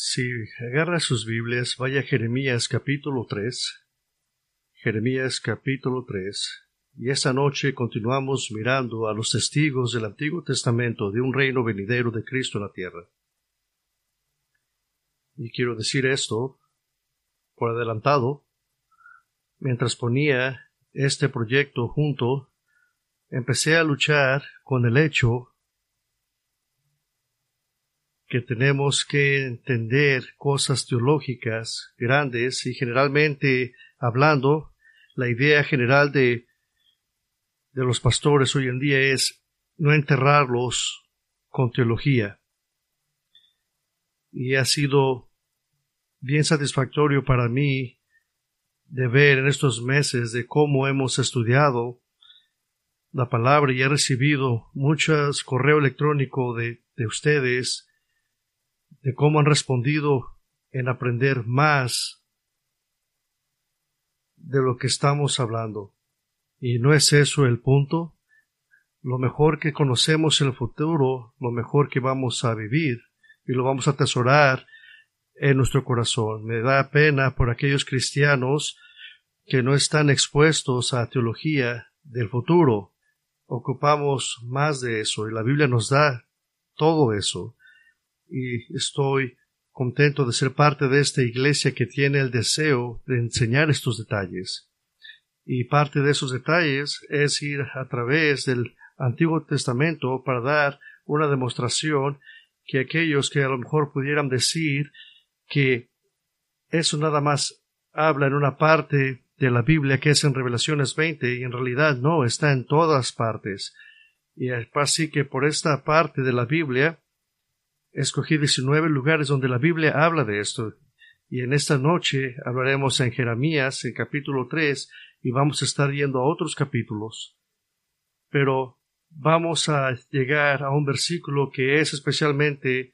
Si agarra sus Biblias, vaya a Jeremías capítulo 3. Jeremías capítulo 3. Y esta noche continuamos mirando a los testigos del Antiguo Testamento de un reino venidero de Cristo en la tierra. Y quiero decir esto por adelantado. Mientras ponía este proyecto junto, empecé a luchar con el hecho que tenemos que entender cosas teológicas grandes y generalmente hablando, la idea general de, de los pastores hoy en día es no enterrarlos con teología. Y ha sido bien satisfactorio para mí de ver en estos meses de cómo hemos estudiado la palabra y he recibido muchos correo electrónico de, de ustedes de cómo han respondido en aprender más de lo que estamos hablando. Y no es eso el punto. Lo mejor que conocemos en el futuro, lo mejor que vamos a vivir y lo vamos a atesorar en nuestro corazón. Me da pena por aquellos cristianos que no están expuestos a teología del futuro. Ocupamos más de eso y la Biblia nos da todo eso y estoy contento de ser parte de esta iglesia que tiene el deseo de enseñar estos detalles. Y parte de esos detalles es ir a través del Antiguo Testamento para dar una demostración que aquellos que a lo mejor pudieran decir que eso nada más habla en una parte de la Biblia que es en Revelaciones 20 y en realidad no está en todas partes. Y así que por esta parte de la Biblia escogí 19 lugares donde la Biblia habla de esto. Y en esta noche hablaremos en Jeremías, en capítulo 3, y vamos a estar yendo a otros capítulos. Pero vamos a llegar a un versículo que es especialmente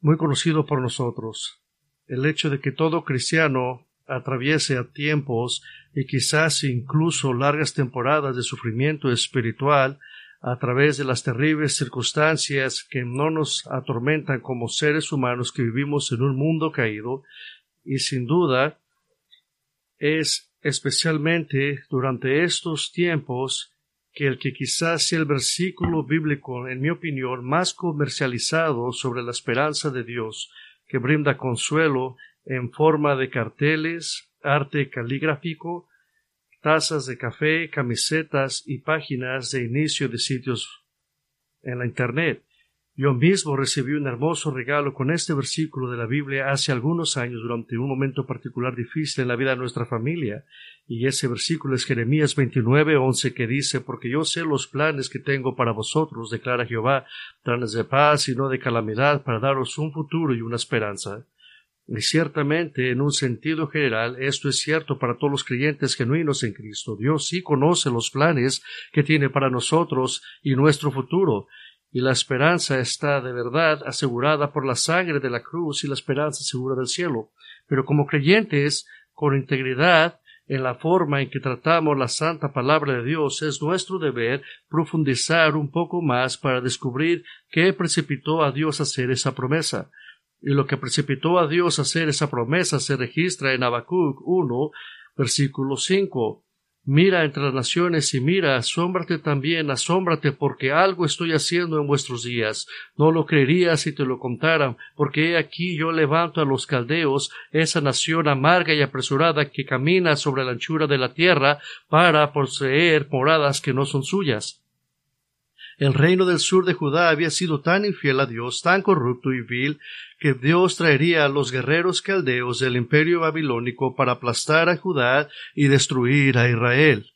muy conocido por nosotros. El hecho de que todo cristiano atraviese a tiempos y quizás incluso largas temporadas de sufrimiento espiritual a través de las terribles circunstancias que no nos atormentan como seres humanos que vivimos en un mundo caído y sin duda es especialmente durante estos tiempos que el que quizás sea el versículo bíblico, en mi opinión, más comercializado sobre la esperanza de Dios, que brinda consuelo en forma de carteles, arte caligráfico, tazas de café, camisetas y páginas de inicio de sitios en la Internet. Yo mismo recibí un hermoso regalo con este versículo de la Biblia hace algunos años durante un momento particular difícil en la vida de nuestra familia. Y ese versículo es Jeremías 29, 11 que dice, porque yo sé los planes que tengo para vosotros, declara Jehová, planes de paz y no de calamidad, para daros un futuro y una esperanza. Y ciertamente, en un sentido general, esto es cierto para todos los creyentes genuinos en Cristo. Dios sí conoce los planes que tiene para nosotros y nuestro futuro, y la esperanza está de verdad asegurada por la sangre de la cruz y la esperanza segura del cielo. Pero como creyentes, con integridad, en la forma en que tratamos la santa palabra de Dios, es nuestro deber profundizar un poco más para descubrir qué precipitó a Dios a hacer esa promesa. Y lo que precipitó a Dios a hacer esa promesa se registra en Habacuc 1, versículo 5. Mira entre las naciones y mira, asómbrate también, asómbrate, porque algo estoy haciendo en vuestros días. No lo creerías si te lo contaran, porque he aquí yo levanto a los caldeos, esa nación amarga y apresurada que camina sobre la anchura de la tierra, para poseer moradas que no son suyas. El reino del sur de Judá había sido tan infiel a Dios, tan corrupto y vil, que Dios traería a los guerreros caldeos del imperio babilónico para aplastar a Judá y destruir a Israel.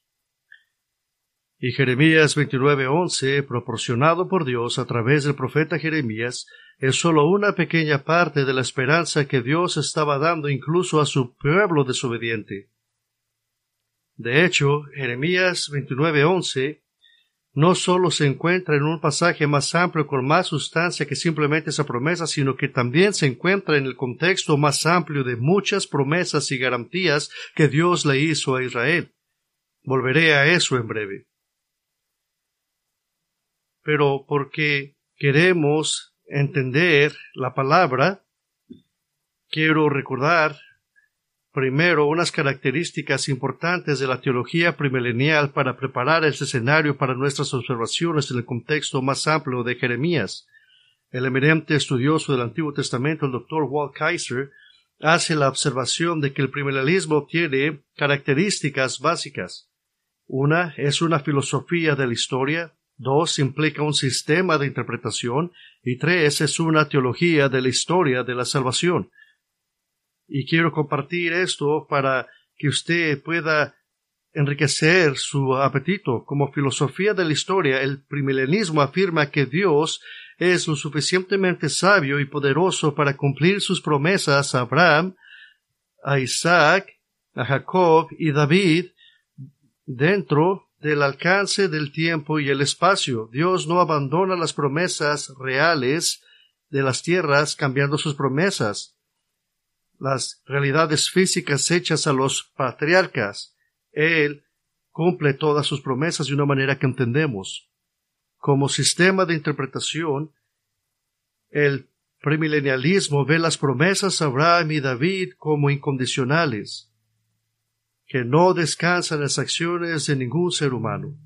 Y Jeremías 29:11, proporcionado por Dios a través del profeta Jeremías, es sólo una pequeña parte de la esperanza que Dios estaba dando incluso a su pueblo desobediente. De hecho, Jeremías 29:11 no solo se encuentra en un pasaje más amplio con más sustancia que simplemente esa promesa, sino que también se encuentra en el contexto más amplio de muchas promesas y garantías que Dios le hizo a Israel. Volveré a eso en breve. Pero porque queremos entender la palabra, quiero recordar primero unas características importantes de la teología primilenial para preparar el escenario para nuestras observaciones en el contexto más amplio de Jeremías. El eminente estudioso del Antiguo Testamento, el doctor Walt Kaiser, hace la observación de que el premilenialismo tiene características básicas. Una es una filosofía de la historia, dos implica un sistema de interpretación y tres es una teología de la historia de la salvación. Y quiero compartir esto para que usted pueda enriquecer su apetito. Como filosofía de la historia, el primilenismo afirma que Dios es lo suficientemente sabio y poderoso para cumplir sus promesas a Abraham, a Isaac, a Jacob y David dentro del alcance del tiempo y el espacio. Dios no abandona las promesas reales de las tierras cambiando sus promesas las realidades físicas hechas a los patriarcas. Él cumple todas sus promesas de una manera que entendemos. Como sistema de interpretación, el premilenialismo ve las promesas a Abraham y David como incondicionales, que no descansan las acciones de ningún ser humano.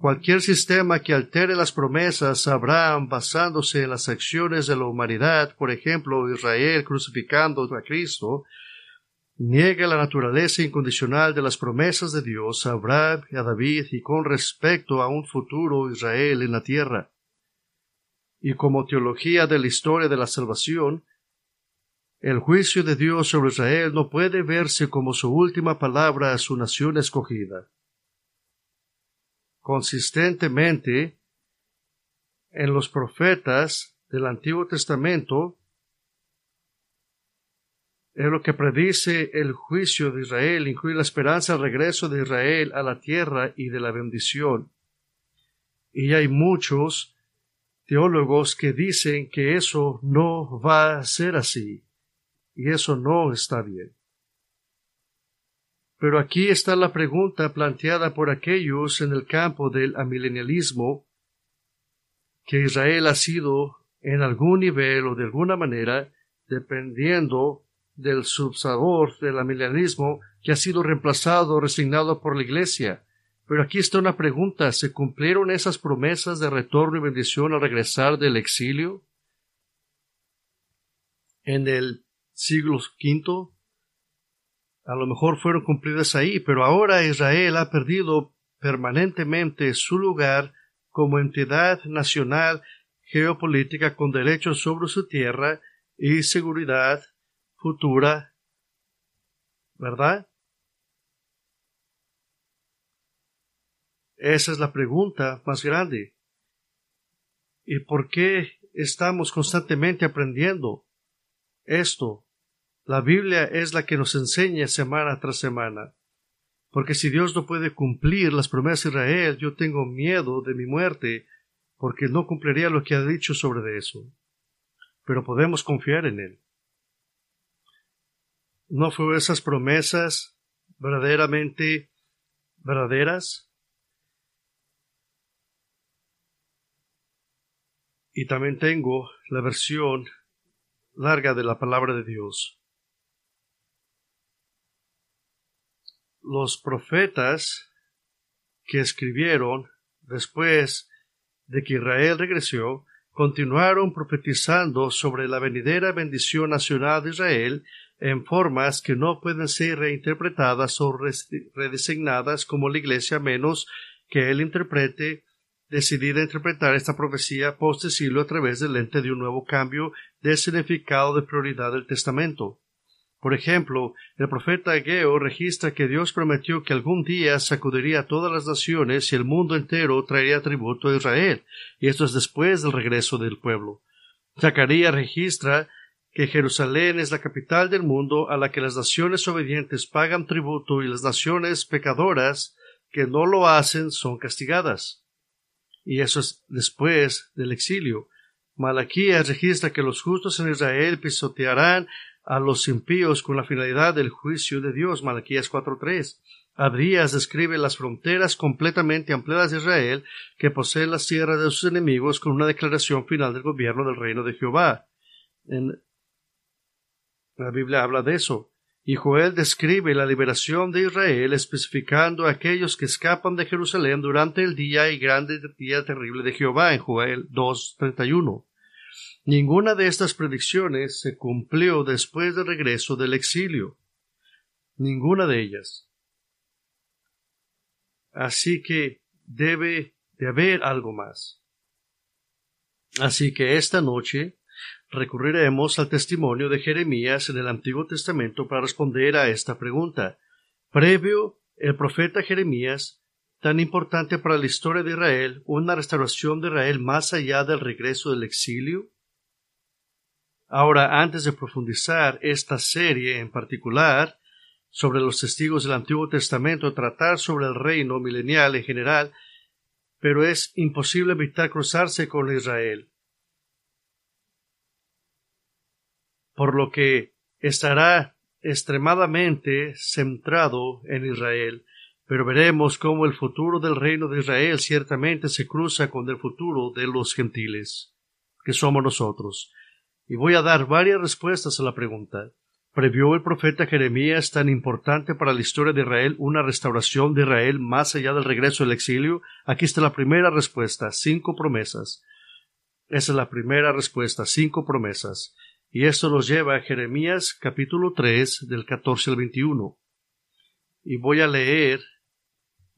Cualquier sistema que altere las promesas Abraham basándose en las acciones de la humanidad, por ejemplo, Israel crucificando a Cristo, niega la naturaleza incondicional de las promesas de Dios a Abraham y a David y con respecto a un futuro Israel en la tierra. Y como teología de la historia de la salvación, el juicio de Dios sobre Israel no puede verse como su última palabra a su nación escogida consistentemente en los profetas del Antiguo Testamento es lo que predice el juicio de Israel, incluye la esperanza del regreso de Israel a la tierra y de la bendición. Y hay muchos teólogos que dicen que eso no va a ser así, y eso no está bien. Pero aquí está la pregunta planteada por aquellos en el campo del amilenialismo, que Israel ha sido en algún nivel o de alguna manera, dependiendo del subsabor del amilenialismo, que ha sido reemplazado o resignado por la Iglesia. Pero aquí está una pregunta, ¿se cumplieron esas promesas de retorno y bendición al regresar del exilio? En el siglo V, a lo mejor fueron cumplidas ahí, pero ahora Israel ha perdido permanentemente su lugar como entidad nacional geopolítica con derechos sobre su tierra y seguridad futura, ¿verdad? Esa es la pregunta más grande. ¿Y por qué estamos constantemente aprendiendo esto la Biblia es la que nos enseña semana tras semana. Porque si Dios no puede cumplir las promesas de Israel, yo tengo miedo de mi muerte, porque no cumpliría lo que ha dicho sobre eso. Pero podemos confiar en Él. ¿No fueron esas promesas verdaderamente verdaderas? Y también tengo la versión larga de la palabra de Dios. Los profetas que escribieron después de que Israel regresó, continuaron profetizando sobre la venidera bendición nacional de Israel en formas que no pueden ser reinterpretadas o redesignadas como la Iglesia menos que él interprete decidida interpretar esta profecía post a través del lente de un nuevo cambio de significado de prioridad del Testamento. Por ejemplo, el profeta Ageo registra que Dios prometió que algún día sacudiría a todas las naciones y el mundo entero traería tributo a Israel, y esto es después del regreso del pueblo. Zacarías registra que Jerusalén es la capital del mundo a la que las naciones obedientes pagan tributo y las naciones pecadoras que no lo hacen son castigadas. Y eso es después del exilio. Malaquías registra que los justos en Israel pisotearán a los impíos con la finalidad del juicio de Dios. Malaquías 4.3. Adrías describe las fronteras completamente ampliadas de Israel que posee la sierra de sus enemigos con una declaración final del gobierno del reino de Jehová. En La Biblia habla de eso. Y Joel describe la liberación de Israel especificando a aquellos que escapan de Jerusalén durante el día y grande día terrible de Jehová en Joel 2.31. Ninguna de estas predicciones se cumplió después del regreso del exilio. Ninguna de ellas. Así que debe de haber algo más. Así que esta noche recurriremos al testimonio de Jeremías en el Antiguo Testamento para responder a esta pregunta. Previo, el profeta Jeremías, tan importante para la historia de Israel, una restauración de Israel más allá del regreso del exilio. Ahora, antes de profundizar esta serie en particular sobre los testigos del Antiguo Testamento, tratar sobre el reino milenial en general, pero es imposible evitar cruzarse con Israel. por lo que estará extremadamente centrado en Israel, pero veremos cómo el futuro del reino de Israel ciertamente se cruza con el futuro de los gentiles, que somos nosotros. Y voy a dar varias respuestas a la pregunta. ¿Previó el profeta Jeremías tan importante para la historia de Israel una restauración de Israel más allá del regreso del exilio? Aquí está la primera respuesta, cinco promesas. Esa es la primera respuesta, cinco promesas. Y esto nos lleva a Jeremías capítulo 3 del 14 al 21. Y voy a leer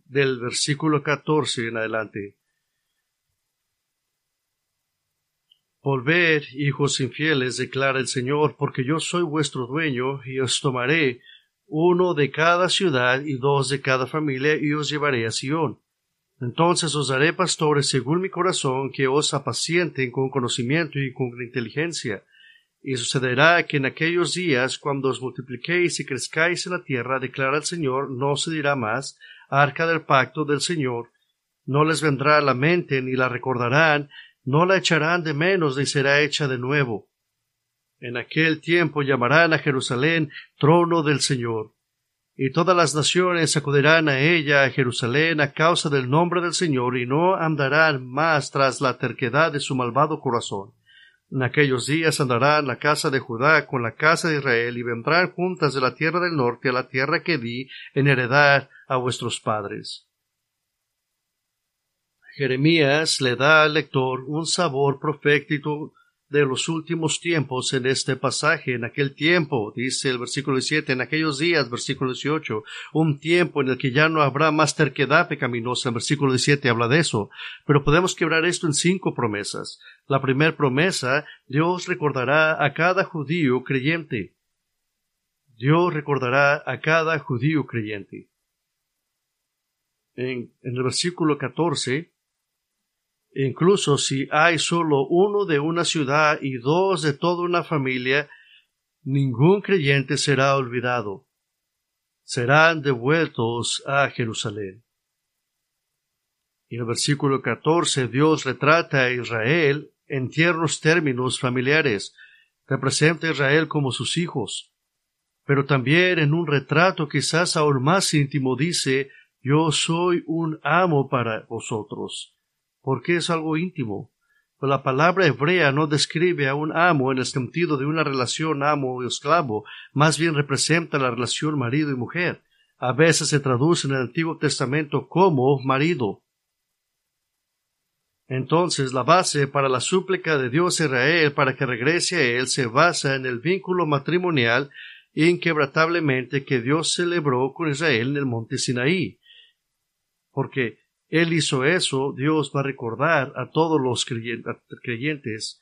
del versículo 14 en adelante. Volver, hijos infieles, declara el Señor, porque yo soy vuestro dueño, y os tomaré uno de cada ciudad y dos de cada familia, y os llevaré a Sión. Entonces os daré pastores según mi corazón, que os apacienten con conocimiento y con inteligencia y sucederá que en aquellos días, cuando os multipliquéis y crezcáis en la tierra, declara el Señor, no se dirá más, arca del pacto del Señor, no les vendrá a la mente ni la recordarán, no la echarán de menos ni será hecha de nuevo. En aquel tiempo llamarán a Jerusalén trono del Señor, y todas las naciones acudirán a ella, a Jerusalén, a causa del nombre del Señor, y no andarán más tras la terquedad de su malvado corazón en aquellos días andarán la casa de Judá con la casa de Israel y vendrán juntas de la tierra del norte a la tierra que di en heredad a vuestros padres. Jeremías le da al lector un sabor profético de los últimos tiempos en este pasaje. En aquel tiempo, dice el versículo 7, en aquellos días, versículo 18, un tiempo en el que ya no habrá más terquedad pecaminosa. El versículo 17 habla de eso. Pero podemos quebrar esto en cinco promesas. La primera promesa, Dios recordará a cada judío creyente. Dios recordará a cada judío creyente. En, en el versículo 14, Incluso si hay solo uno de una ciudad y dos de toda una familia, ningún creyente será olvidado. Serán devueltos a Jerusalén. En el versículo 14 Dios retrata a Israel en tiernos términos familiares, representa a Israel como sus hijos, pero también en un retrato quizás aún más íntimo dice, yo soy un amo para vosotros porque es algo íntimo. Pues la palabra hebrea no describe a un amo en el sentido de una relación amo y esclavo, más bien representa la relación marido y mujer. A veces se traduce en el Antiguo Testamento como marido. Entonces la base para la súplica de Dios Israel para que regrese a él se basa en el vínculo matrimonial inquebrantablemente que Dios celebró con Israel en el monte Sinaí. Porque él hizo eso, Dios va a recordar a todos los creyentes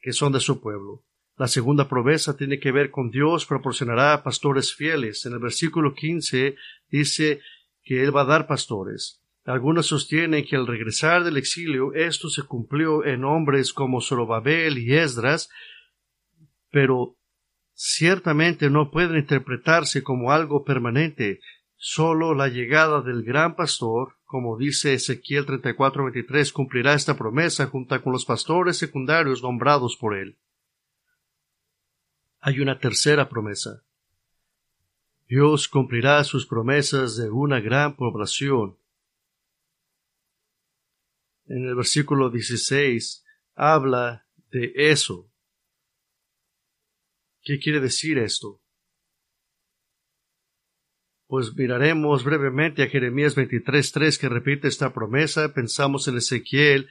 que son de su pueblo. La segunda promesa tiene que ver con Dios proporcionará pastores fieles. En el versículo 15 dice que Él va a dar pastores. Algunos sostienen que al regresar del exilio esto se cumplió en hombres como Zorobabel y Esdras, pero ciertamente no pueden interpretarse como algo permanente. Solo la llegada del gran pastor como dice Ezequiel 34:23, cumplirá esta promesa junto con los pastores secundarios nombrados por él. Hay una tercera promesa. Dios cumplirá sus promesas de una gran población. En el versículo 16 habla de eso, ¿Qué quiere decir esto? Pues miraremos brevemente a Jeremías 23.3 que repite esta promesa. Pensamos en Ezequiel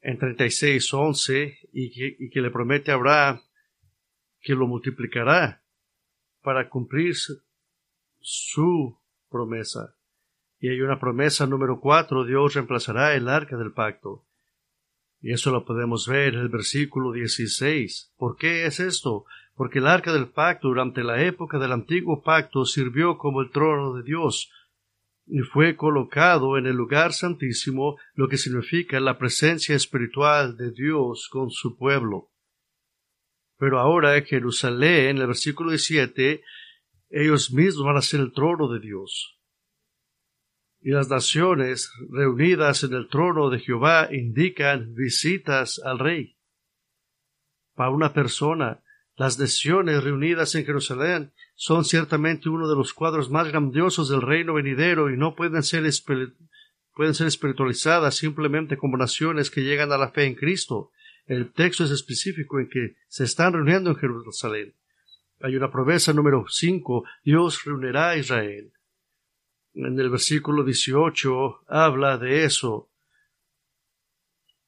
en 36.11 y que, y que le promete a Abraham que lo multiplicará para cumplir su promesa. Y hay una promesa número cuatro, Dios reemplazará el arca del pacto. Y eso lo podemos ver en el versículo 16. ¿Por qué es esto? Porque el arca del pacto durante la época del antiguo pacto sirvió como el trono de Dios, y fue colocado en el lugar santísimo, lo que significa la presencia espiritual de Dios con su pueblo. Pero ahora en Jerusalén, en el versículo 17, ellos mismos van a ser el trono de Dios. Y las naciones reunidas en el trono de Jehová indican visitas al rey. Para una persona las naciones reunidas en Jerusalén son ciertamente uno de los cuadros más grandiosos del reino venidero y no pueden ser, pueden ser espiritualizadas simplemente como naciones que llegan a la fe en Cristo. El texto es específico en que se están reuniendo en Jerusalén. Hay una promesa número 5, Dios reunirá a Israel. En el versículo 18 habla de eso.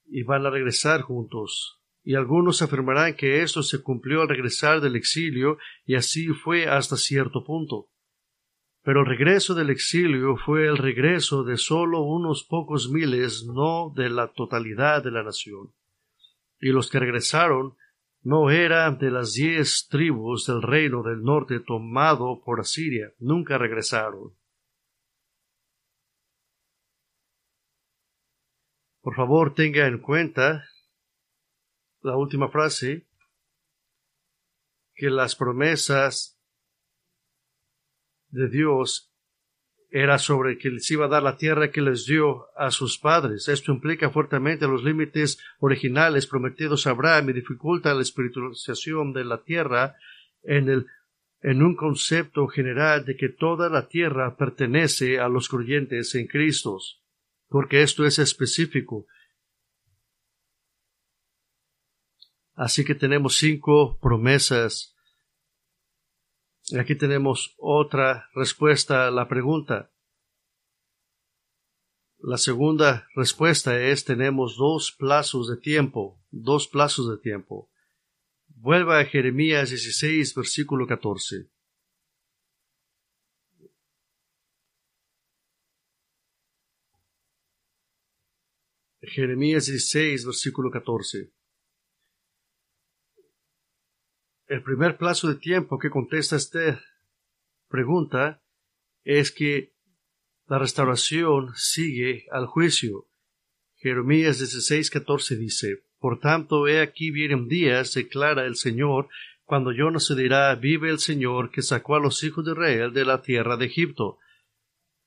Y van a regresar juntos y algunos afirmarán que esto se cumplió al regresar del exilio, y así fue hasta cierto punto. Pero el regreso del exilio fue el regreso de sólo unos pocos miles, no de la totalidad de la nación. Y los que regresaron no eran de las diez tribus del reino del norte tomado por Asiria, nunca regresaron. Por favor, tenga en cuenta la última frase, que las promesas de Dios era sobre que les iba a dar la tierra que les dio a sus padres. Esto implica fuertemente los límites originales prometidos a Abraham y dificulta la espiritualización de la tierra en el en un concepto general de que toda la tierra pertenece a los creyentes en Cristo, porque esto es específico. Así que tenemos cinco promesas. Aquí tenemos otra respuesta a la pregunta. La segunda respuesta es tenemos dos plazos de tiempo, dos plazos de tiempo. Vuelva a Jeremías 16, versículo 14. Jeremías 16, versículo 14. El primer plazo de tiempo que contesta esta pregunta es que la restauración sigue al juicio. Jeremías 16:14 dice, Por tanto, he aquí vienen días, declara el Señor, cuando yo no se dirá, vive el Señor que sacó a los hijos de Israel de la tierra de Egipto,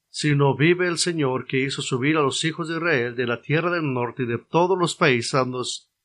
sino vive el Señor que hizo subir a los hijos de Israel de la tierra del norte y de todos los países donde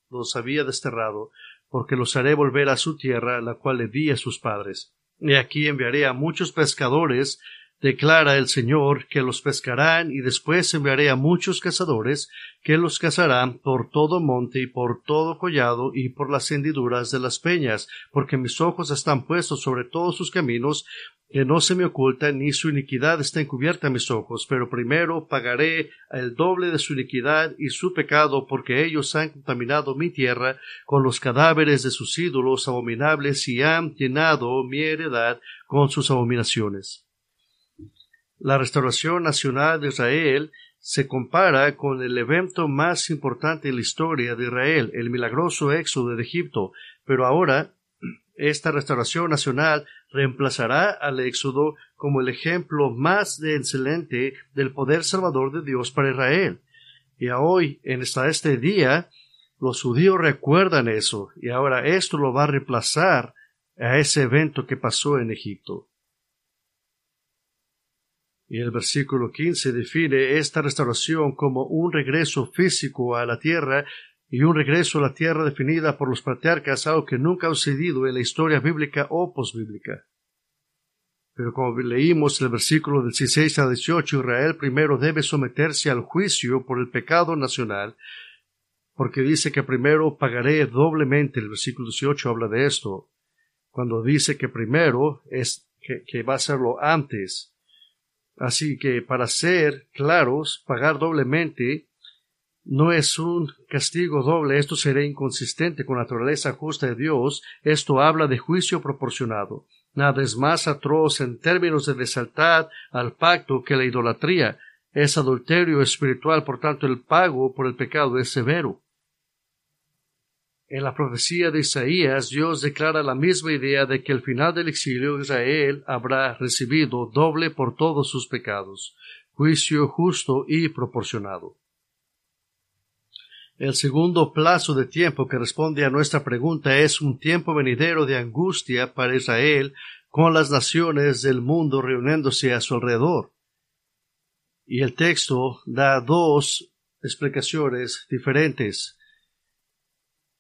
los había desterrado, porque los haré volver a su tierra, la cual le di a sus padres. Y aquí enviaré a muchos pescadores, declara el Señor, que los pescarán, y después enviaré a muchos cazadores, que los cazarán por todo monte y por todo collado y por las hendiduras de las peñas, porque mis ojos están puestos sobre todos sus caminos, que no se me oculta ni su iniquidad está encubierta a mis ojos, pero primero pagaré el doble de su iniquidad y su pecado, porque ellos han contaminado mi tierra con los cadáveres de sus ídolos abominables y han llenado mi heredad con sus abominaciones. La restauración nacional de Israel se compara con el evento más importante en la historia de Israel, el milagroso éxodo de Egipto, pero ahora esta restauración nacional reemplazará al Éxodo como el ejemplo más excelente del poder salvador de Dios para Israel. Y hoy, en esta, este día, los judíos recuerdan eso, y ahora esto lo va a reemplazar a ese evento que pasó en Egipto. Y el versículo 15 define esta restauración como un regreso físico a la tierra y un regreso a la tierra definida por los patriarcas, algo que nunca ha sucedido en la historia bíblica o posbíblica. Pero como leímos el versículo del 16 a 18, Israel primero debe someterse al juicio por el pecado nacional, porque dice que primero pagaré doblemente, el versículo 18 habla de esto. cuando dice que primero es que, que va a hacerlo antes. Así que para ser claros, pagar doblemente no es un castigo doble, esto será inconsistente con la naturaleza justa de Dios, esto habla de juicio proporcionado. Nada es más atroz en términos de desaltar al pacto que la idolatría. Es adulterio espiritual, por tanto el pago por el pecado es severo. En la profecía de Isaías, Dios declara la misma idea de que al final del exilio Israel habrá recibido doble por todos sus pecados, juicio justo y proporcionado. El segundo plazo de tiempo que responde a nuestra pregunta es un tiempo venidero de angustia para Israel con las naciones del mundo reuniéndose a su alrededor. Y el texto da dos explicaciones diferentes.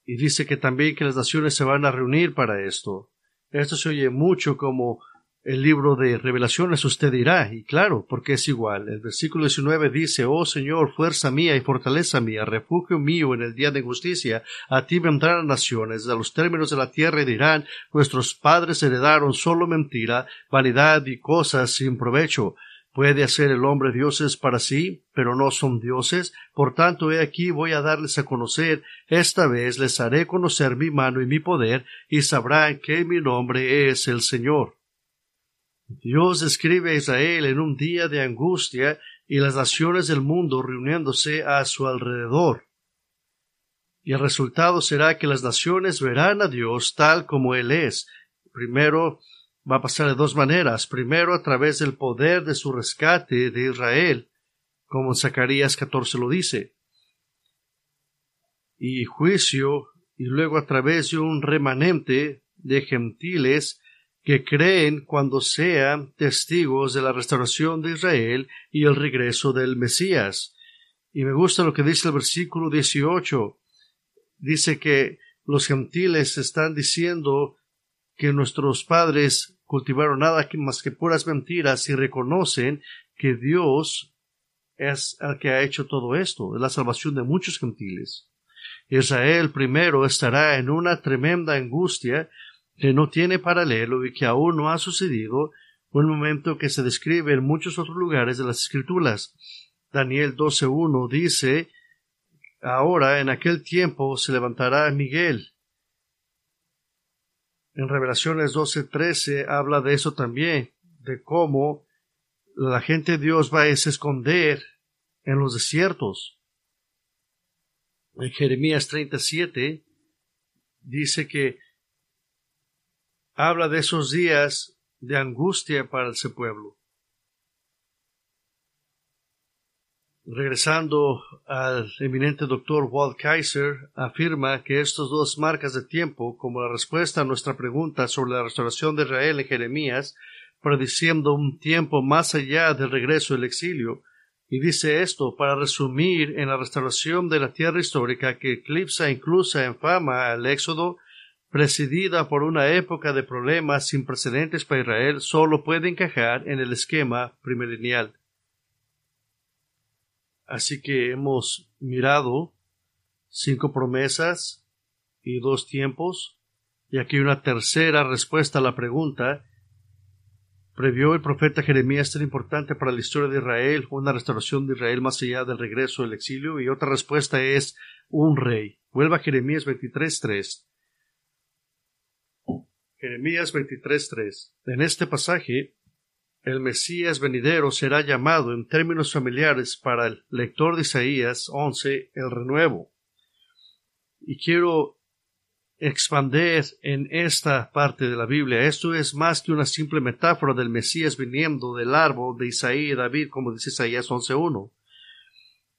Y dice que también que las naciones se van a reunir para esto. Esto se oye mucho como el libro de revelaciones usted dirá, y claro, porque es igual. El versículo 19 dice, Oh Señor, fuerza mía y fortaleza mía, refugio mío en el día de justicia, a ti vendrán naciones, a los términos de la tierra y dirán, nuestros padres heredaron solo mentira, vanidad y cosas sin provecho. ¿Puede hacer el hombre dioses para sí, pero no son dioses? Por tanto, he aquí voy a darles a conocer, esta vez les haré conocer mi mano y mi poder, y sabrán que mi nombre es el Señor. Dios describe a Israel en un día de angustia y las naciones del mundo reuniéndose a su alrededor. Y el resultado será que las naciones verán a Dios tal como Él es. Primero va a pasar de dos maneras. Primero a través del poder de su rescate de Israel, como en Zacarías 14 lo dice. Y juicio, y luego a través de un remanente de gentiles que creen cuando sean testigos de la restauración de Israel y el regreso del Mesías. Y me gusta lo que dice el versículo 18. Dice que los gentiles están diciendo que nuestros padres cultivaron nada más que puras mentiras y reconocen que Dios es el que ha hecho todo esto, es la salvación de muchos gentiles. Israel primero estará en una tremenda angustia que no tiene paralelo y que aún no ha sucedido, un momento que se describe en muchos otros lugares de las Escrituras. Daniel 12.1 dice, Ahora en aquel tiempo se levantará Miguel. En Revelaciones 12.13 habla de eso también, de cómo la gente de Dios va a esconder en los desiertos. En Jeremías 37 dice que habla de esos días de angustia para ese pueblo. Regresando al eminente doctor Walt Kaiser, afirma que estas dos marcas de tiempo, como la respuesta a nuestra pregunta sobre la restauración de Israel en Jeremías, prediciendo un tiempo más allá del regreso del exilio, y dice esto para resumir en la restauración de la tierra histórica que eclipsa incluso en fama al Éxodo presidida por una época de problemas sin precedentes para Israel, solo puede encajar en el esquema primilineal. Así que hemos mirado cinco promesas y dos tiempos, y aquí una tercera respuesta a la pregunta ¿Previó el profeta Jeremías tan importante para la historia de Israel una restauración de Israel más allá del regreso del exilio? Y otra respuesta es un rey. Vuelva a Jeremías 23.3. Jeremías 23.3. En este pasaje, el Mesías venidero será llamado en términos familiares para el lector de Isaías 11 el renuevo. Y quiero expander en esta parte de la Biblia. Esto es más que una simple metáfora del Mesías viniendo del árbol de Isaías David, como dice Isaías 11.1.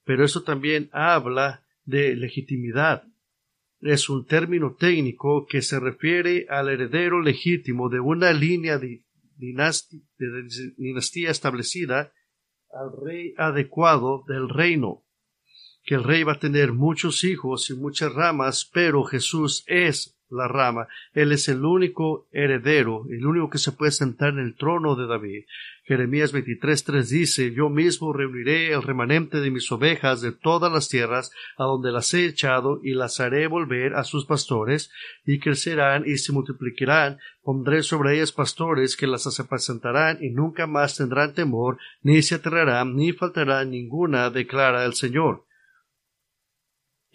Pero esto también habla de legitimidad es un término técnico que se refiere al heredero legítimo de una línea de, dinastía establecida al rey adecuado del reino, que el rey va a tener muchos hijos y muchas ramas, pero Jesús es la rama. Él es el único heredero, el único que se puede sentar en el trono de David. Jeremías 23.3 dice, Yo mismo reuniré el remanente de mis ovejas de todas las tierras a donde las he echado y las haré volver a sus pastores y crecerán y se multiplicarán. Pondré sobre ellas pastores que las apacentarán y nunca más tendrán temor, ni se aterrarán, ni faltará ninguna, declara el Señor.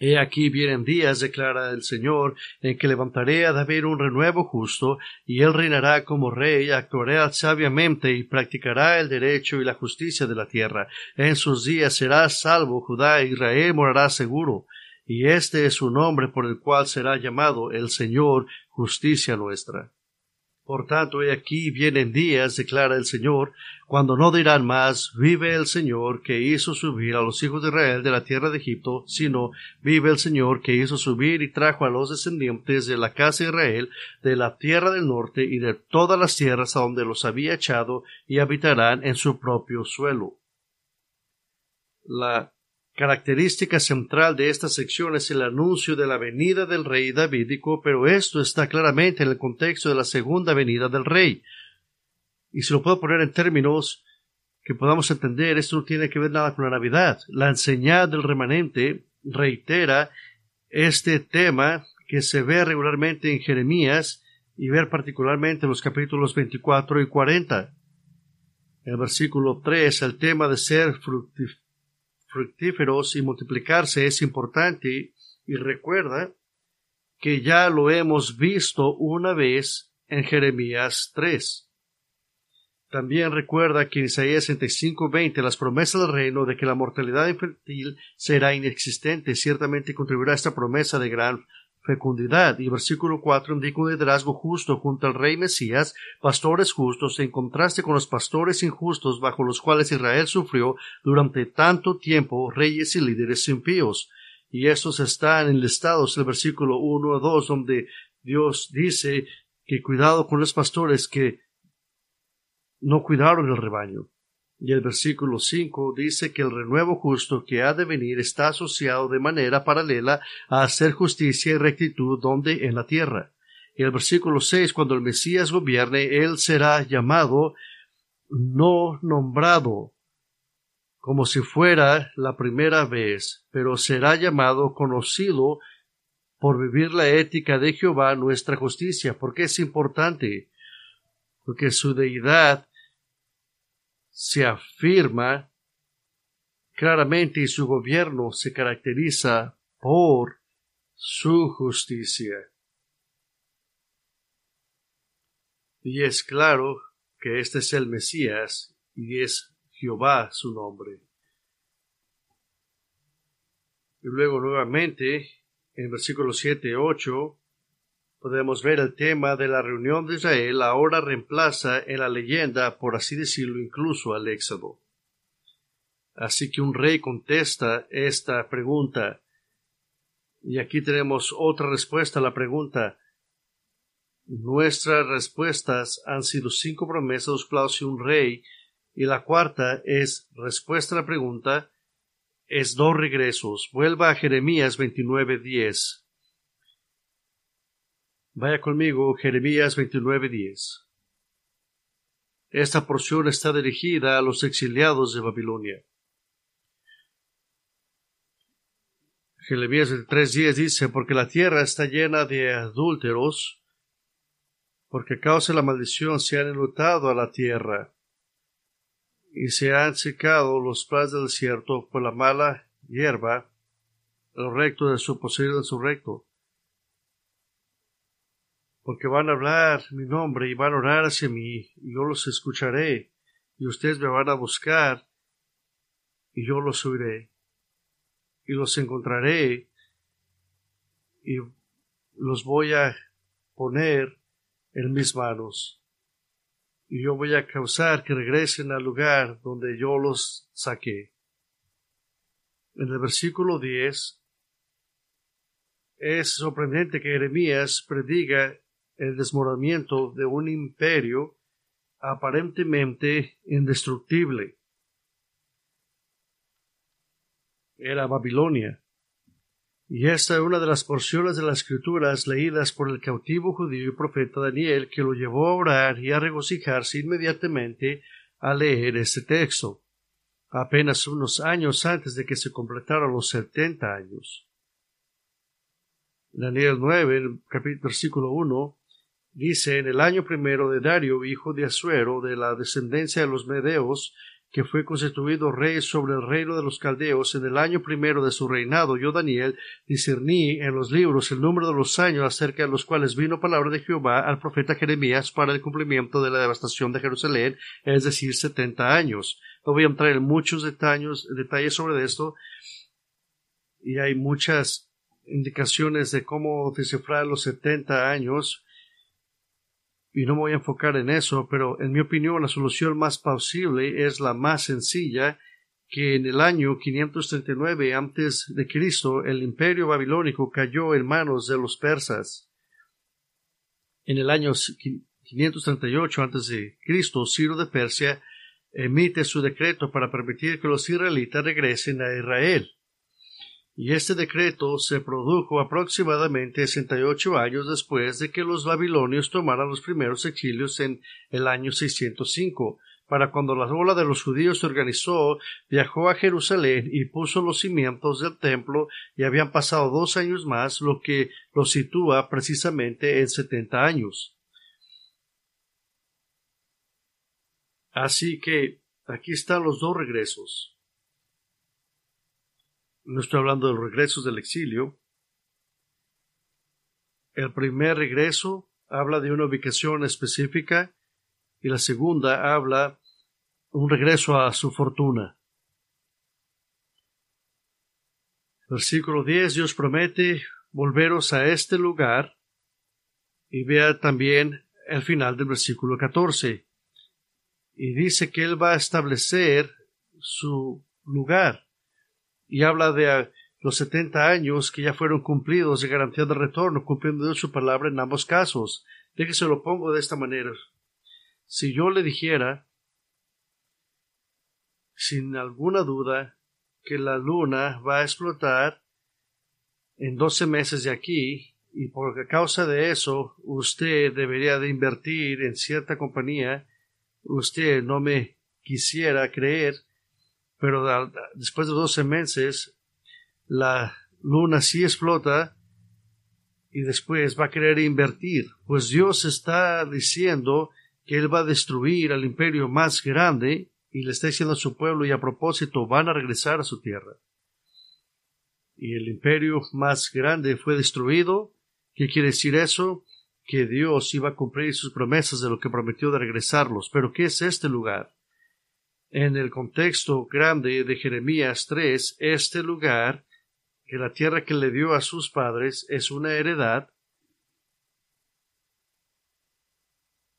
He aquí vienen días, declara el Señor, en que levantaré a David un renuevo justo, y él reinará como rey, actuará sabiamente y practicará el derecho y la justicia de la tierra. En sus días será salvo Judá e Israel morará seguro. Y este es su nombre por el cual será llamado el Señor, justicia nuestra. Por tanto, he aquí vienen días, declara el Señor, cuando no dirán más, vive el Señor que hizo subir a los hijos de Israel de la tierra de Egipto, sino, vive el Señor que hizo subir y trajo a los descendientes de la casa de Israel de la tierra del norte y de todas las tierras a donde los había echado y habitarán en su propio suelo. La Característica central de esta sección es el anuncio de la venida del rey davídico, pero esto está claramente en el contexto de la segunda venida del rey. Y si lo puedo poner en términos que podamos entender, esto no tiene que ver nada con la Navidad. La enseñanza del remanente reitera este tema que se ve regularmente en Jeremías y ver particularmente en los capítulos 24 y 40. En el versículo 3, el tema de ser fructífero fructíferos y multiplicarse es importante y recuerda que ya lo hemos visto una vez en Jeremías 3. También recuerda que en Isaías 65:20 las promesas del reino de que la mortalidad infantil será inexistente ciertamente contribuirá a esta promesa de gran fecundidad. Y versículo 4 indica un liderazgo justo junto al rey Mesías, pastores justos, en contraste con los pastores injustos bajo los cuales Israel sufrió durante tanto tiempo reyes y líderes impíos. Y estos están enlistados en el versículo 1 a 2, donde Dios dice que cuidado con los pastores que no cuidaron el rebaño. Y el versículo 5 dice que el renuevo justo que ha de venir está asociado de manera paralela a hacer justicia y rectitud donde en la tierra. Y el versículo 6, cuando el Mesías gobierne, él será llamado no nombrado como si fuera la primera vez, pero será llamado conocido por vivir la ética de Jehová nuestra justicia. porque es importante? Porque su deidad se afirma claramente y su gobierno se caracteriza por su justicia. Y es claro que este es el Mesías y es Jehová su nombre. Y luego nuevamente en versículos 7 y 8 podemos ver el tema de la reunión de Israel ahora reemplaza en la leyenda, por así decirlo, incluso al Éxodo. Así que un rey contesta esta pregunta. Y aquí tenemos otra respuesta a la pregunta. Nuestras respuestas han sido cinco promesas, dos clavos y un rey. Y la cuarta es respuesta a la pregunta es dos regresos. Vuelva a Jeremías 29.10. Vaya conmigo, Jeremías 29:10. Esta porción está dirigida a los exiliados de Babilonia. Jeremías 23:10 dice, porque la tierra está llena de adúlteros, porque causa la maldición se han enlutado a la tierra, y se han secado los prados del desierto por la mala hierba, el recto de su poseído en su recto porque van a hablar mi nombre y van a orar hacia mí, y yo los escucharé, y ustedes me van a buscar, y yo los oiré, y los encontraré, y los voy a poner en mis manos, y yo voy a causar que regresen al lugar donde yo los saqué. En el versículo 10 es sorprendente que Jeremías prediga el desmoronamiento de un imperio aparentemente indestructible. Era Babilonia. Y esta es una de las porciones de las escrituras leídas por el cautivo judío y profeta Daniel que lo llevó a orar y a regocijarse inmediatamente a leer este texto, apenas unos años antes de que se completaran los setenta años. Daniel 9, capítulo, versículo 1, dice, en el año primero de Dario, hijo de Asuero, de la descendencia de los Medeos, que fue constituido rey sobre el reino de los caldeos en el año primero de su reinado, yo Daniel discerní en los libros el número de los años acerca de los cuales vino palabra de Jehová al profeta Jeremías para el cumplimiento de la devastación de Jerusalén, es decir, setenta años. No voy a entrar en muchos detalles, detalles sobre esto, y hay muchas indicaciones de cómo descifrar los setenta años, y no me voy a enfocar en eso, pero en mi opinión la solución más posible es la más sencilla que en el año 539 antes de Cristo el imperio babilónico cayó en manos de los persas. En el año 538 antes de Cristo, Ciro de Persia emite su decreto para permitir que los israelitas regresen a Israel y este decreto se produjo aproximadamente 68 años después de que los babilonios tomaran los primeros exilios en el año 605. Para cuando la ola de los judíos se organizó, viajó a Jerusalén y puso los cimientos del templo y habían pasado dos años más, lo que lo sitúa precisamente en setenta años. Así que aquí están los dos regresos no estoy hablando de los regresos del exilio. El primer regreso habla de una ubicación específica y la segunda habla un regreso a su fortuna. Versículo 10 Dios promete volveros a este lugar y vea también el final del versículo 14 y dice que Él va a establecer su lugar y habla de los setenta años que ya fueron cumplidos de garantía de retorno, cumpliendo su palabra en ambos casos. Déjese lo pongo de esta manera. Si yo le dijera, sin alguna duda, que la luna va a explotar en doce meses de aquí, y por causa de eso usted debería de invertir en cierta compañía, usted no me quisiera creer pero después de doce meses la luna sí explota y después va a querer invertir, pues Dios está diciendo que Él va a destruir al imperio más grande y le está diciendo a su pueblo y a propósito van a regresar a su tierra. Y el imperio más grande fue destruido. ¿Qué quiere decir eso? Que Dios iba a cumplir sus promesas de lo que prometió de regresarlos. Pero ¿qué es este lugar? En el contexto grande de Jeremías 3, este lugar, que la tierra que le dio a sus padres es una heredad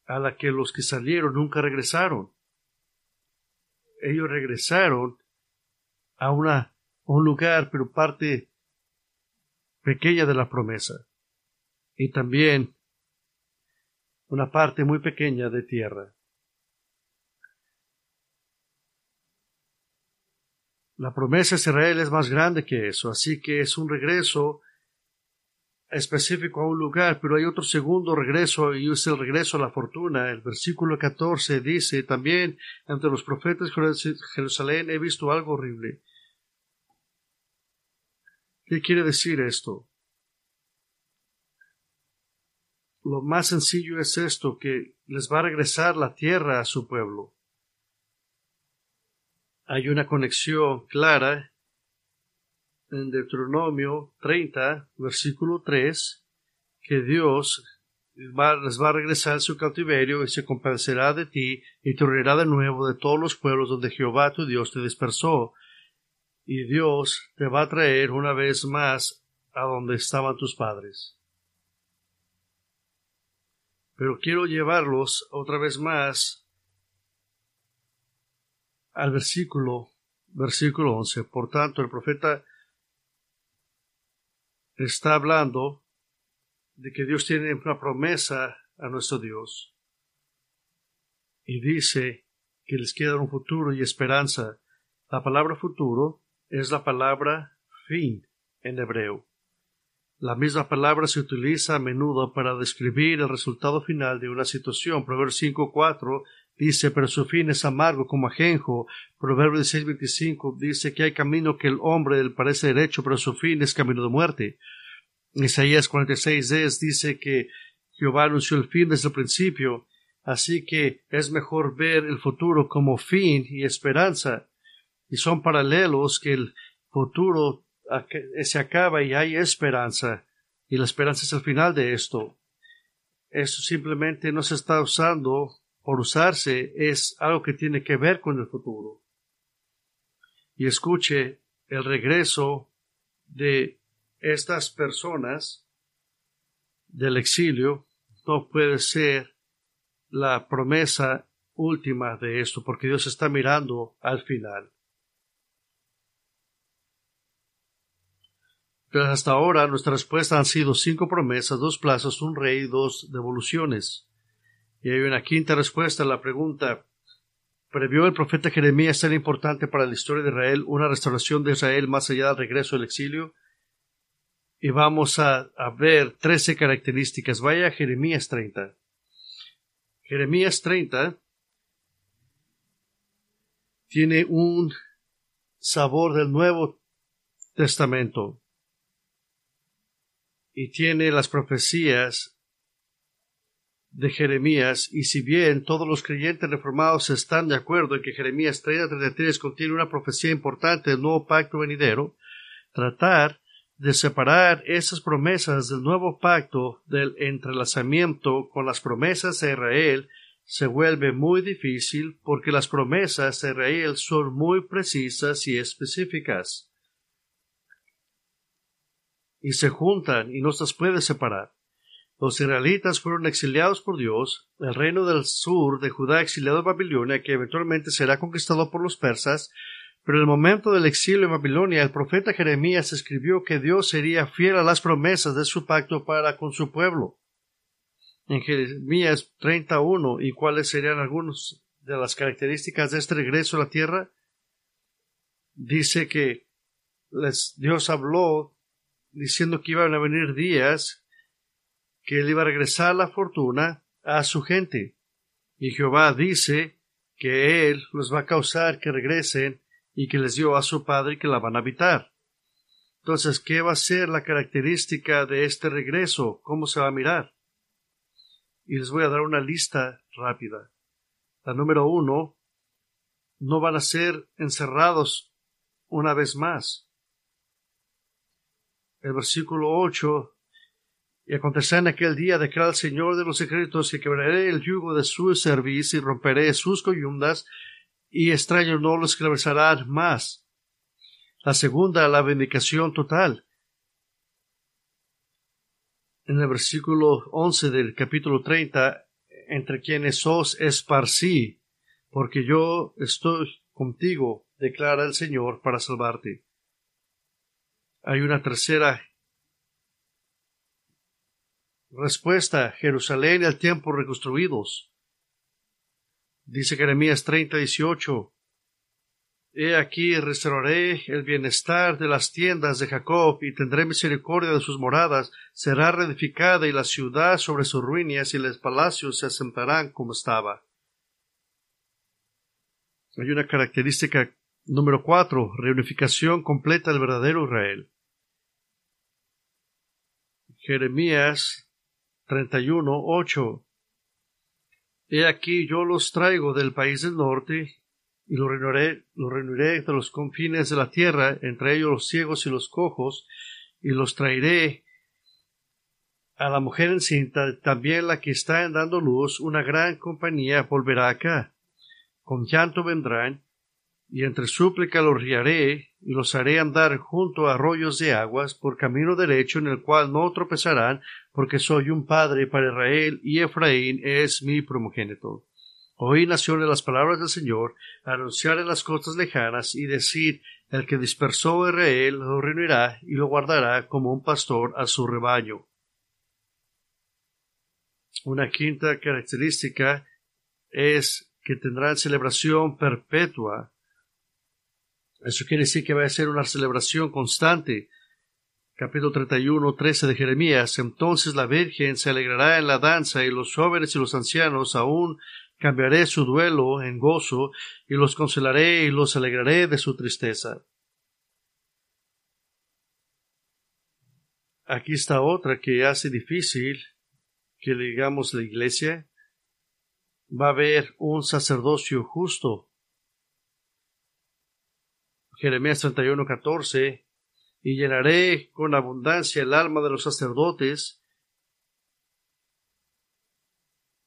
a la que los que salieron nunca regresaron. Ellos regresaron a una, un lugar, pero parte pequeña de la promesa, y también una parte muy pequeña de tierra. La promesa de Israel es más grande que eso, así que es un regreso específico a un lugar, pero hay otro segundo regreso y es el regreso a la fortuna. El versículo 14 dice también entre los profetas de Jerusalén he visto algo horrible. ¿Qué quiere decir esto? Lo más sencillo es esto, que les va a regresar la tierra a su pueblo hay una conexión clara en Deuteronomio 30, versículo 3, que Dios les va a regresar su cautiverio y se compadecerá de ti y te reirá de nuevo de todos los pueblos donde Jehová tu Dios te dispersó. Y Dios te va a traer una vez más a donde estaban tus padres. Pero quiero llevarlos otra vez más al versículo, versículo 11. Por tanto, el profeta está hablando de que Dios tiene una promesa a nuestro Dios y dice que les queda un futuro y esperanza. La palabra futuro es la palabra fin en hebreo. La misma palabra se utiliza a menudo para describir el resultado final de una situación. Proverbios 5.4 dice, pero su fin es amargo como ajenjo. Proverbios 16.25 dice que hay camino que el hombre le parece derecho, pero su fin es camino de muerte. Isaías 46 dice que Jehová anunció el fin desde el principio, así que es mejor ver el futuro como fin y esperanza. Y son paralelos que el futuro se acaba y hay esperanza. Y la esperanza es el final de esto. Eso simplemente no se está usando por usarse, es algo que tiene que ver con el futuro. Y escuche el regreso de estas personas del exilio no puede ser la promesa última de esto, porque Dios está mirando al final. Pero hasta ahora nuestra respuesta han sido cinco promesas, dos plazos, un rey y dos devoluciones. Y hay una quinta respuesta a la pregunta ¿Previó el profeta Jeremías ser importante para la historia de Israel una restauración de Israel más allá del regreso del exilio? Y vamos a, a ver trece características. Vaya Jeremías 30. Jeremías 30 tiene un sabor del Nuevo Testamento y tiene las profecías de Jeremías, y si bien todos los creyentes reformados están de acuerdo en que Jeremías 30-33 contiene una profecía importante del nuevo pacto venidero, tratar de separar esas promesas del nuevo pacto del entrelazamiento con las promesas de Israel se vuelve muy difícil porque las promesas de Israel son muy precisas y específicas y se juntan y no se puede separar. Los israelitas fueron exiliados por Dios, el reino del sur de Judá exiliado a Babilonia, que eventualmente será conquistado por los persas, pero en el momento del exilio en Babilonia, el profeta Jeremías escribió que Dios sería fiel a las promesas de su pacto para con su pueblo. En Jeremías 31, ¿y cuáles serían algunas de las características de este regreso a la tierra? Dice que Dios habló diciendo que iban a venir días que él iba a regresar la fortuna a su gente. Y Jehová dice que él los va a causar que regresen y que les dio a su padre que la van a habitar. Entonces, ¿qué va a ser la característica de este regreso? ¿Cómo se va a mirar? Y les voy a dar una lista rápida. La número uno, no van a ser encerrados una vez más el versículo 8. Y acontecerá en aquel día, declara el Señor de los secretos, que quebraré el yugo de su servicio y romperé sus coyundas, y extraños no los esclavizarán más. La segunda, la vindicación total. En el versículo 11 del capítulo 30, entre quienes os esparcí, porque yo estoy contigo, declara el Señor, para salvarte. Hay una tercera respuesta. Jerusalén y el tiempo reconstruidos. Dice Jeremías 30, 18. He aquí restauraré el bienestar de las tiendas de Jacob y tendré misericordia de sus moradas. Será reedificada y la ciudad sobre sus ruinas y los palacios se asentarán como estaba. Hay una característica número cuatro, reunificación completa del verdadero Israel. Jeremías 31, 8. He aquí yo los traigo del país del norte y los reuniré, los de los confines de la tierra, entre ellos los ciegos y los cojos, y los traeré a la mujer encinta, también la que está dando luz, una gran compañía volverá acá. Con llanto vendrán, y entre súplica los riaré, y los haré andar junto a arroyos de aguas, por camino derecho en el cual no tropezarán, porque soy un padre para Israel, y Efraín es mi primogénito. Oí naciones las palabras del Señor, anunciar en las costas lejanas, y decir, el que dispersó a Israel lo reunirá y lo guardará como un pastor a su rebaño. Una quinta característica es que tendrán celebración perpetua eso quiere decir que va a ser una celebración constante. capítulo 31, 13 de Jeremías, entonces la Virgen se alegrará en la danza y los jóvenes y los ancianos aún cambiaré su duelo en gozo y los consolaré y los alegraré de su tristeza. Aquí está otra que hace difícil que digamos la iglesia. Va a haber un sacerdocio justo. Jeremías 31, 14 y llenaré con abundancia el alma de los sacerdotes,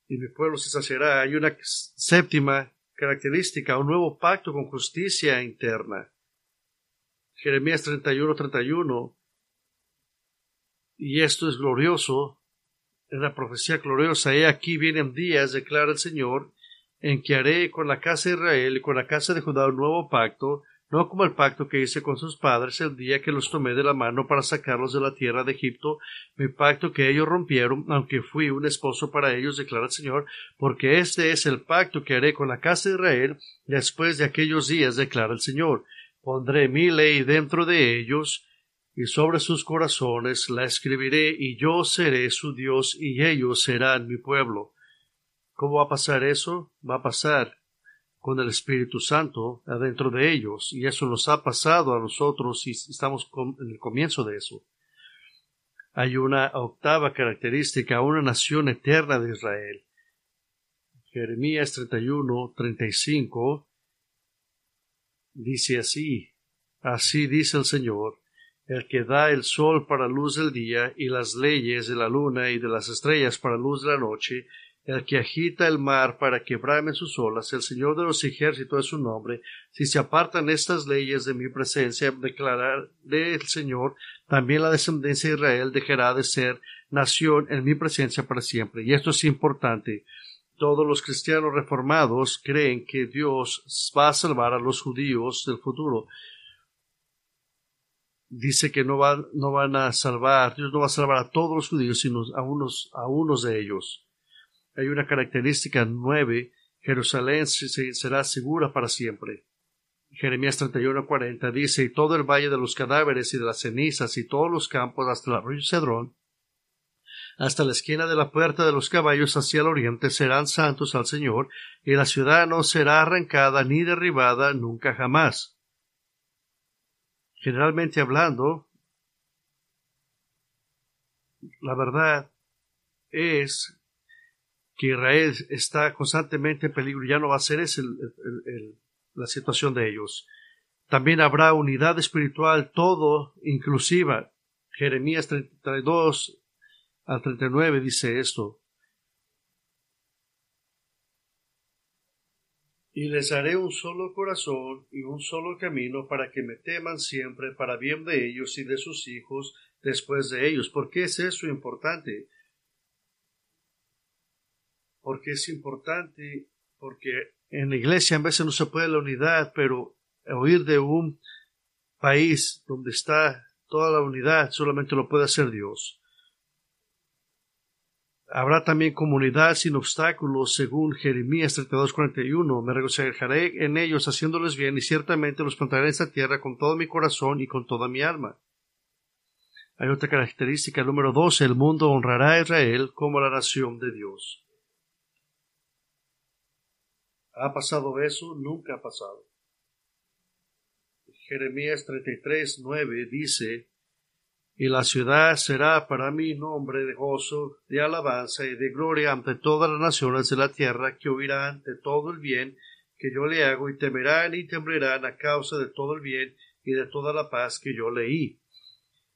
y mi pueblo se saciará. Hay una séptima característica, un nuevo pacto con justicia interna. Jeremías 31, 31. Y esto es glorioso, en la profecía gloriosa. He aquí vienen días, declara el Señor, en que haré con la casa de Israel y con la casa de Judá un nuevo pacto, no como el pacto que hice con sus padres el día que los tomé de la mano para sacarlos de la tierra de Egipto, mi pacto que ellos rompieron, aunque fui un esposo para ellos, declara el Señor, porque este es el pacto que haré con la casa de Israel después de aquellos días, declara el Señor. Pondré mi ley dentro de ellos, y sobre sus corazones la escribiré, y yo seré su Dios, y ellos serán mi pueblo. ¿Cómo va a pasar eso? Va a pasar con el Espíritu Santo adentro de ellos, y eso nos ha pasado a nosotros y estamos en el comienzo de eso. Hay una octava característica, una nación eterna de Israel. Jeremías 31, 35 dice así, así dice el Señor, el que da el sol para luz del día y las leyes de la luna y de las estrellas para luz de la noche, el que agita el mar para que bramen sus olas, el Señor de los ejércitos es su nombre. Si se apartan estas leyes de mi presencia, declarar el Señor, también la descendencia de Israel dejará de ser nación en mi presencia para siempre. Y esto es importante. Todos los cristianos reformados creen que Dios va a salvar a los judíos del futuro. Dice que no van, no van a salvar, Dios no va a salvar a todos los judíos, sino a unos, a unos de ellos hay una característica nueve, Jerusalén será segura para siempre. Jeremías 31:40 dice, y todo el valle de los cadáveres y de las cenizas y todos los campos hasta el arroyo Cedrón, hasta la esquina de la puerta de los caballos hacia el oriente serán santos al Señor, y la ciudad no será arrancada ni derribada nunca jamás. Generalmente hablando, la verdad es que Israel está constantemente en peligro, ya no va a ser esa la situación de ellos. También habrá unidad espiritual, todo inclusiva. Jeremías 32 al 39 dice esto. Y les haré un solo corazón y un solo camino para que me teman siempre para bien de ellos y de sus hijos después de ellos. ¿Por qué es eso importante? Porque es importante, porque en la iglesia a veces no se puede la unidad, pero oír de un país donde está toda la unidad solamente lo puede hacer Dios. Habrá también comunidad sin obstáculos, según Jeremías 32:41. Me regocijaré en ellos haciéndoles bien y ciertamente los plantaré en esta tierra con todo mi corazón y con toda mi alma. Hay otra característica número 12. El mundo honrará a Israel como la nación de Dios. ¿Ha pasado eso? Nunca ha pasado. Jeremías 33, 9 dice, y la ciudad será para mí nombre de gozo, de alabanza y de gloria ante todas las naciones de la tierra que oirán de todo el bien que yo le hago y temerán y temblarán a causa de todo el bien y de toda la paz que yo leí.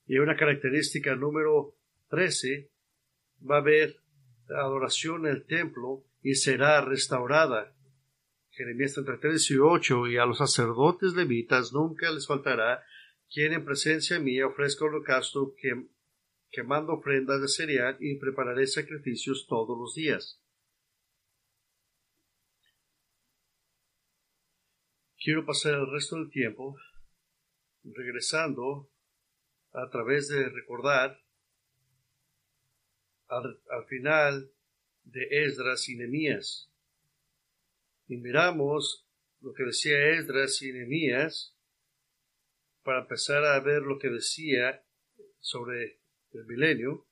Y una característica número 13, va a haber adoración en el templo y será restaurada. Jeremías 33, 18, y a los sacerdotes levitas nunca les faltará quien en presencia mía ofrezca holocausto que, quemando ofrendas de cereal y prepararé sacrificios todos los días. Quiero pasar el resto del tiempo regresando a través de recordar al, al final de Esdras y Nehemías y miramos lo que decía Esdras y Nehemías, para empezar a ver lo que decía sobre el milenio.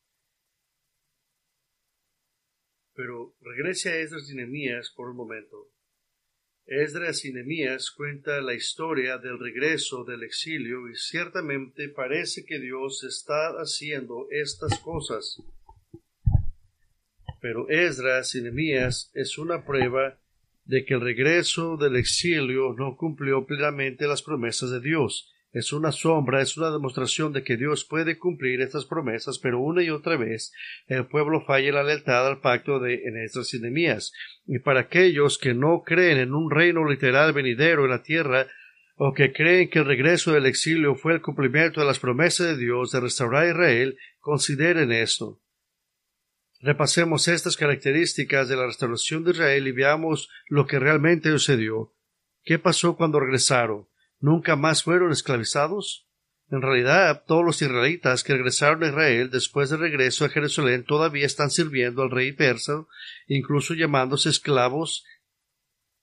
Pero regrese a Esdras y Nehemías por un momento. Esdras y Nehemías cuenta la historia del regreso del exilio y ciertamente parece que Dios está haciendo estas cosas. Pero Esdras y Nehemías es una prueba de que el regreso del exilio no cumplió plenamente las promesas de Dios. Es una sombra, es una demostración de que Dios puede cumplir estas promesas, pero una y otra vez el pueblo falla la lealtad al pacto de en estas Nehemías. Y para aquellos que no creen en un reino literal venidero en la tierra, o que creen que el regreso del exilio fue el cumplimiento de las promesas de Dios de restaurar a Israel, consideren esto. Repasemos estas características de la restauración de Israel y veamos lo que realmente sucedió. ¿Qué pasó cuando regresaron? ¿Nunca más fueron esclavizados? En realidad, todos los israelitas que regresaron a Israel después del regreso a Jerusalén todavía están sirviendo al rey persa, incluso llamándose esclavos,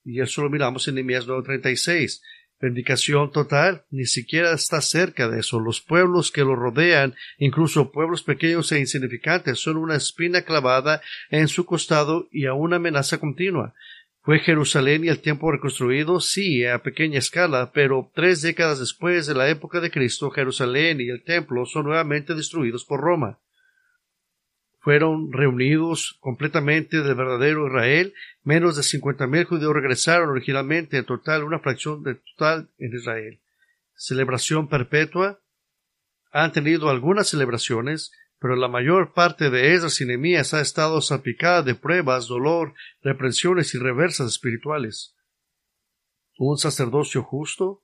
y eso lo miramos en Nehemías 9:36. Vindicación total, ni siquiera está cerca de eso. Los pueblos que lo rodean, incluso pueblos pequeños e insignificantes, son una espina clavada en su costado y a una amenaza continua. ¿Fue Jerusalén y el templo reconstruido? Sí, a pequeña escala, pero tres décadas después de la época de Cristo, Jerusalén y el templo son nuevamente destruidos por Roma. Fueron reunidos completamente del verdadero Israel, menos de cincuenta mil judíos regresaron originalmente, en total una fracción de total en Israel. Celebración perpetua. Han tenido algunas celebraciones, pero la mayor parte de esas y ha estado salpicada de pruebas, dolor, reprensiones y reversas espirituales. Un sacerdocio justo.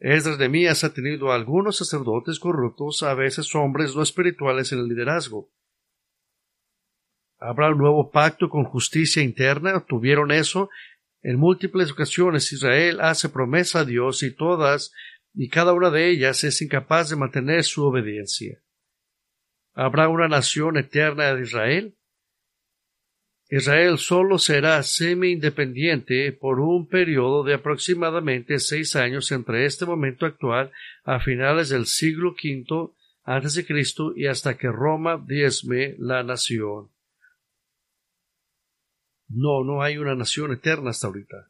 Esdras Nehemías ha tenido algunos sacerdotes corruptos, a veces hombres no espirituales en el liderazgo. Habrá un nuevo pacto con justicia interna. Tuvieron eso. En múltiples ocasiones Israel hace promesa a Dios y todas y cada una de ellas es incapaz de mantener su obediencia. ¿Habrá una nación eterna de Israel? Israel solo será semi-independiente por un periodo de aproximadamente seis años entre este momento actual a finales del siglo V Cristo y hasta que Roma diezme la nación. No, no hay una nación eterna hasta ahorita.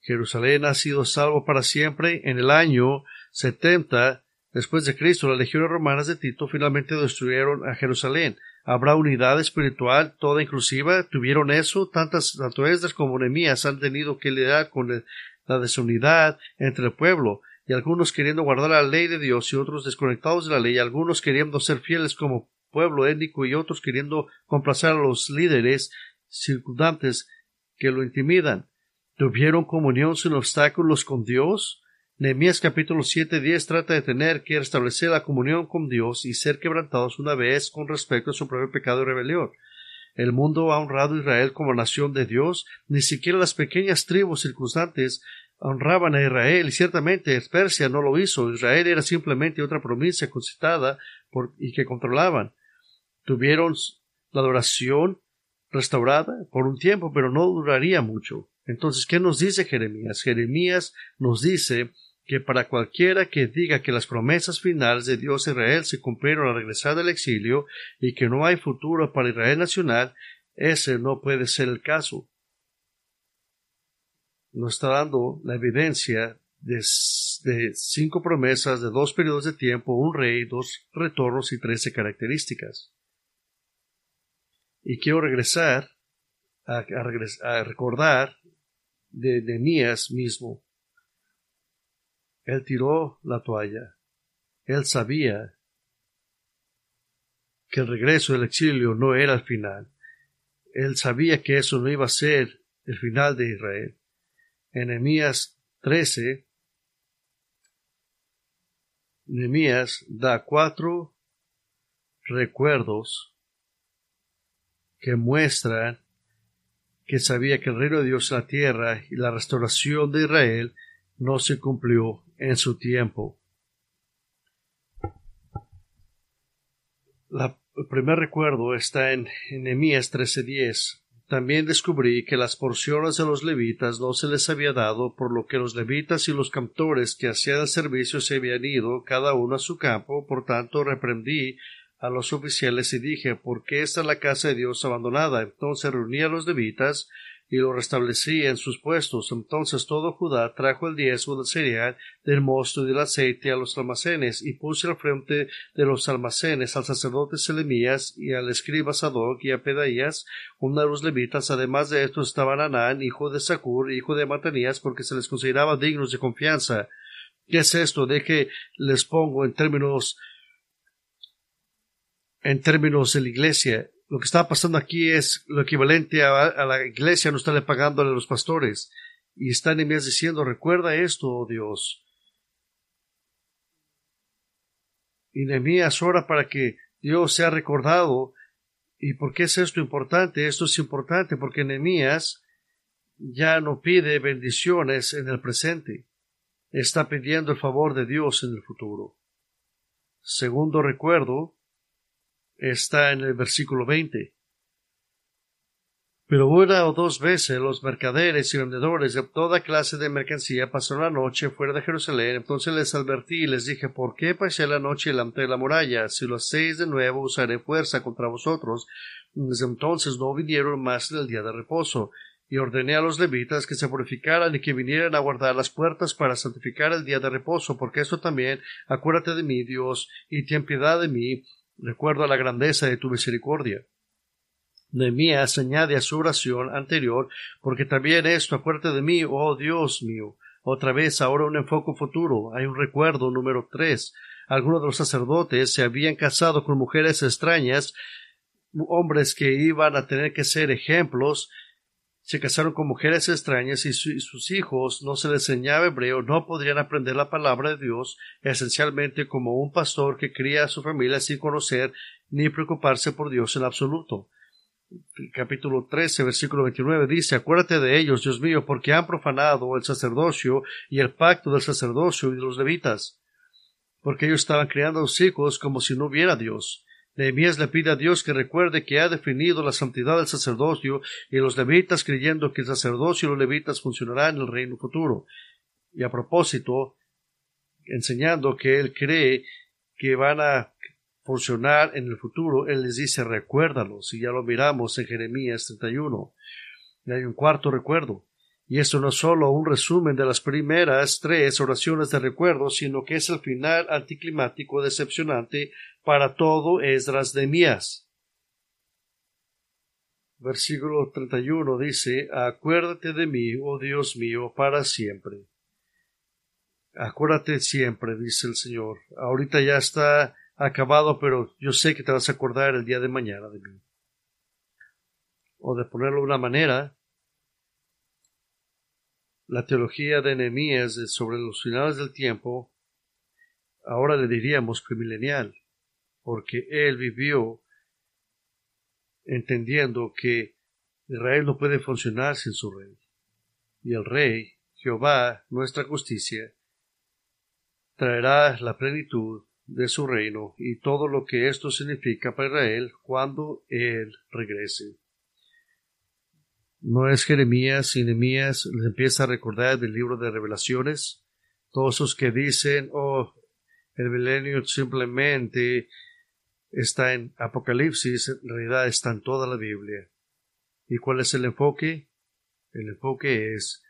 Jerusalén ha sido salvo para siempre en el año 70 Después de Cristo, las legiones romanas de Tito finalmente destruyeron a Jerusalén. Habrá unidad espiritual toda inclusiva. Tuvieron eso. Tantas, tanto Esdras como Nehemías han tenido que lidiar con la desunidad entre el pueblo, y algunos queriendo guardar la ley de Dios y otros desconectados de la ley, algunos queriendo ser fieles como pueblo étnico y otros queriendo complacer a los líderes circundantes que lo intimidan. ¿Tuvieron comunión sin obstáculos con Dios? Nehemías capítulo 7, 10 trata de tener que restablecer la comunión con Dios y ser quebrantados una vez con respecto a su propio pecado y rebelión. El mundo ha honrado a Israel como nación de Dios, ni siquiera las pequeñas tribus circunstantes honraban a Israel, y ciertamente Persia no lo hizo. Israel era simplemente otra provincia concitada y que controlaban. Tuvieron la adoración restaurada por un tiempo, pero no duraría mucho. Entonces, ¿qué nos dice Jeremías? Jeremías nos dice que para cualquiera que diga que las promesas finales de Dios Israel se cumplieron al regresar del exilio y que no hay futuro para Israel nacional, ese no puede ser el caso. Nos está dando la evidencia de, de, cinco promesas de dos periodos de tiempo, un rey, dos retornos y trece características. Y quiero regresar a, a, a recordar de Nehemías mismo él tiró la toalla. Él sabía que el regreso del exilio no era el final. Él sabía que eso no iba a ser el final de Israel. En Nehemías 13, Nehemías da cuatro recuerdos que muestran que sabía que el reino de Dios en la tierra y la restauración de Israel no se cumplió en su tiempo. el primer recuerdo está en Nehemías 13:10. También descubrí que las porciones de los levitas no se les había dado, por lo que los levitas y los cantores que hacían el servicio se habían ido cada uno a su campo, por tanto reprendí a los oficiales y dije ¿Por qué está la casa de Dios abandonada? Entonces reuní a los levitas y lo restablecí en sus puestos. Entonces todo Judá trajo el diezmo del cereal, del mosto y del aceite a los almacenes, y puse al frente de los almacenes al sacerdote Selemías y al escriba Sadoc y a Pedaías, uno de los levitas. Además de estos estaban Anán, hijo de Sacur, hijo de Matanías, porque se les consideraba dignos de confianza. ¿Qué es esto? De que les pongo en términos en términos de la iglesia lo que está pasando aquí es lo equivalente a, la iglesia no estarle pagándole a los pastores. Y está Nehemías diciendo, recuerda esto, oh Dios. Y Nehemías ora para que Dios sea recordado. ¿Y por qué es esto importante? Esto es importante porque Nehemías ya no pide bendiciones en el presente. Está pidiendo el favor de Dios en el futuro. Segundo recuerdo, está en el versículo 20. Pero una o dos veces los mercaderes y vendedores de toda clase de mercancía pasaron la noche fuera de Jerusalén. Entonces les advertí y les dije, ¿por qué pasé la noche delante de la muralla? Si lo hacéis de nuevo, usaré fuerza contra vosotros. Desde entonces no vinieron más en el día de reposo. Y ordené a los levitas que se purificaran y que vinieran a guardar las puertas para santificar el día de reposo, porque esto también, acuérdate de mí, Dios, y ten piedad de mí, Recuerdo la grandeza de tu misericordia. Nehemías añade a su oración anterior, porque también esto, acuérdate de mí, oh Dios mío. Otra vez, ahora un enfoque futuro. Hay un recuerdo número tres. Algunos de los sacerdotes se habían casado con mujeres extrañas, hombres que iban a tener que ser ejemplos se casaron con mujeres extrañas y, sus hijos no se les enseñaba hebreo, no podrían aprender la palabra de Dios, esencialmente como un pastor que cría a su familia sin conocer ni preocuparse por Dios en absoluto. Capítulo 13, versículo 29 dice, Acuérdate de ellos, Dios mío, porque han profanado el sacerdocio y el pacto del sacerdocio y de los levitas, porque ellos estaban criando a sus hijos como si no hubiera Dios. Nehemías le pide a Dios que recuerde que ha definido la santidad del sacerdocio y los levitas creyendo que el sacerdocio y los levitas funcionarán en el reino futuro. Y a propósito, enseñando que él cree que van a funcionar en el futuro, él les dice recuérdalos, y ya lo miramos en Jeremías 31. Y hay un cuarto recuerdo. Y esto no es solo un resumen de las primeras tres oraciones de recuerdo, sino que es el final anticlimático decepcionante para todo Esdras de Mías. Versículo 31 dice, Acuérdate de mí, oh Dios mío, para siempre. Acuérdate siempre, dice el Señor. Ahorita ya está acabado, pero yo sé que te vas a acordar el día de mañana de mí. O de ponerlo de una manera, la teología de Nehemías sobre los finales del tiempo, ahora le diríamos premilenial porque él vivió entendiendo que Israel no puede funcionar sin su rey. Y el rey, Jehová, nuestra justicia, traerá la plenitud de su reino y todo lo que esto significa para Israel cuando él regrese. No es Jeremías y Nehemías les empieza a recordar del libro de revelaciones. Todos los que dicen, oh, el milenio simplemente está en Apocalipsis, en realidad está en toda la Biblia. ¿Y cuál es el enfoque? El enfoque es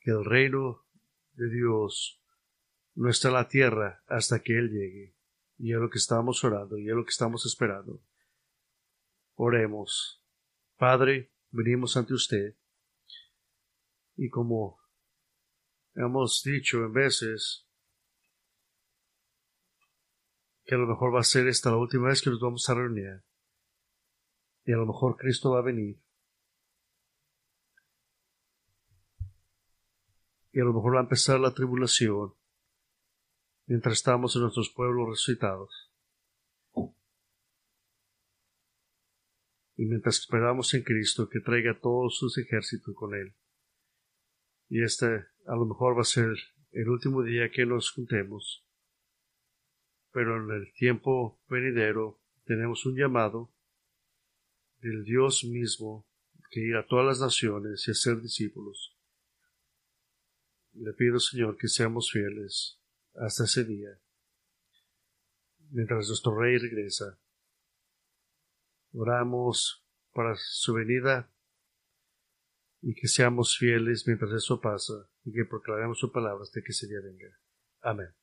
que el reino de Dios no está en la tierra hasta que Él llegue. Y es lo que estamos orando, y es lo que estamos esperando. Oremos. Padre, venimos ante usted. Y como hemos dicho en veces, que a lo mejor va a ser esta la última vez que nos vamos a reunir. Y a lo mejor Cristo va a venir. Y a lo mejor va a empezar la tribulación mientras estamos en nuestros pueblos resucitados. Y mientras esperamos en Cristo que traiga todos sus ejércitos con Él. Y este a lo mejor va a ser el último día que nos juntemos pero en el tiempo venidero tenemos un llamado del Dios mismo que ir a todas las naciones y hacer discípulos. Le pido, Señor, que seamos fieles hasta ese día, mientras nuestro Rey regresa. Oramos para su venida y que seamos fieles mientras eso pasa y que proclamemos su palabra hasta que ese día venga. Amén.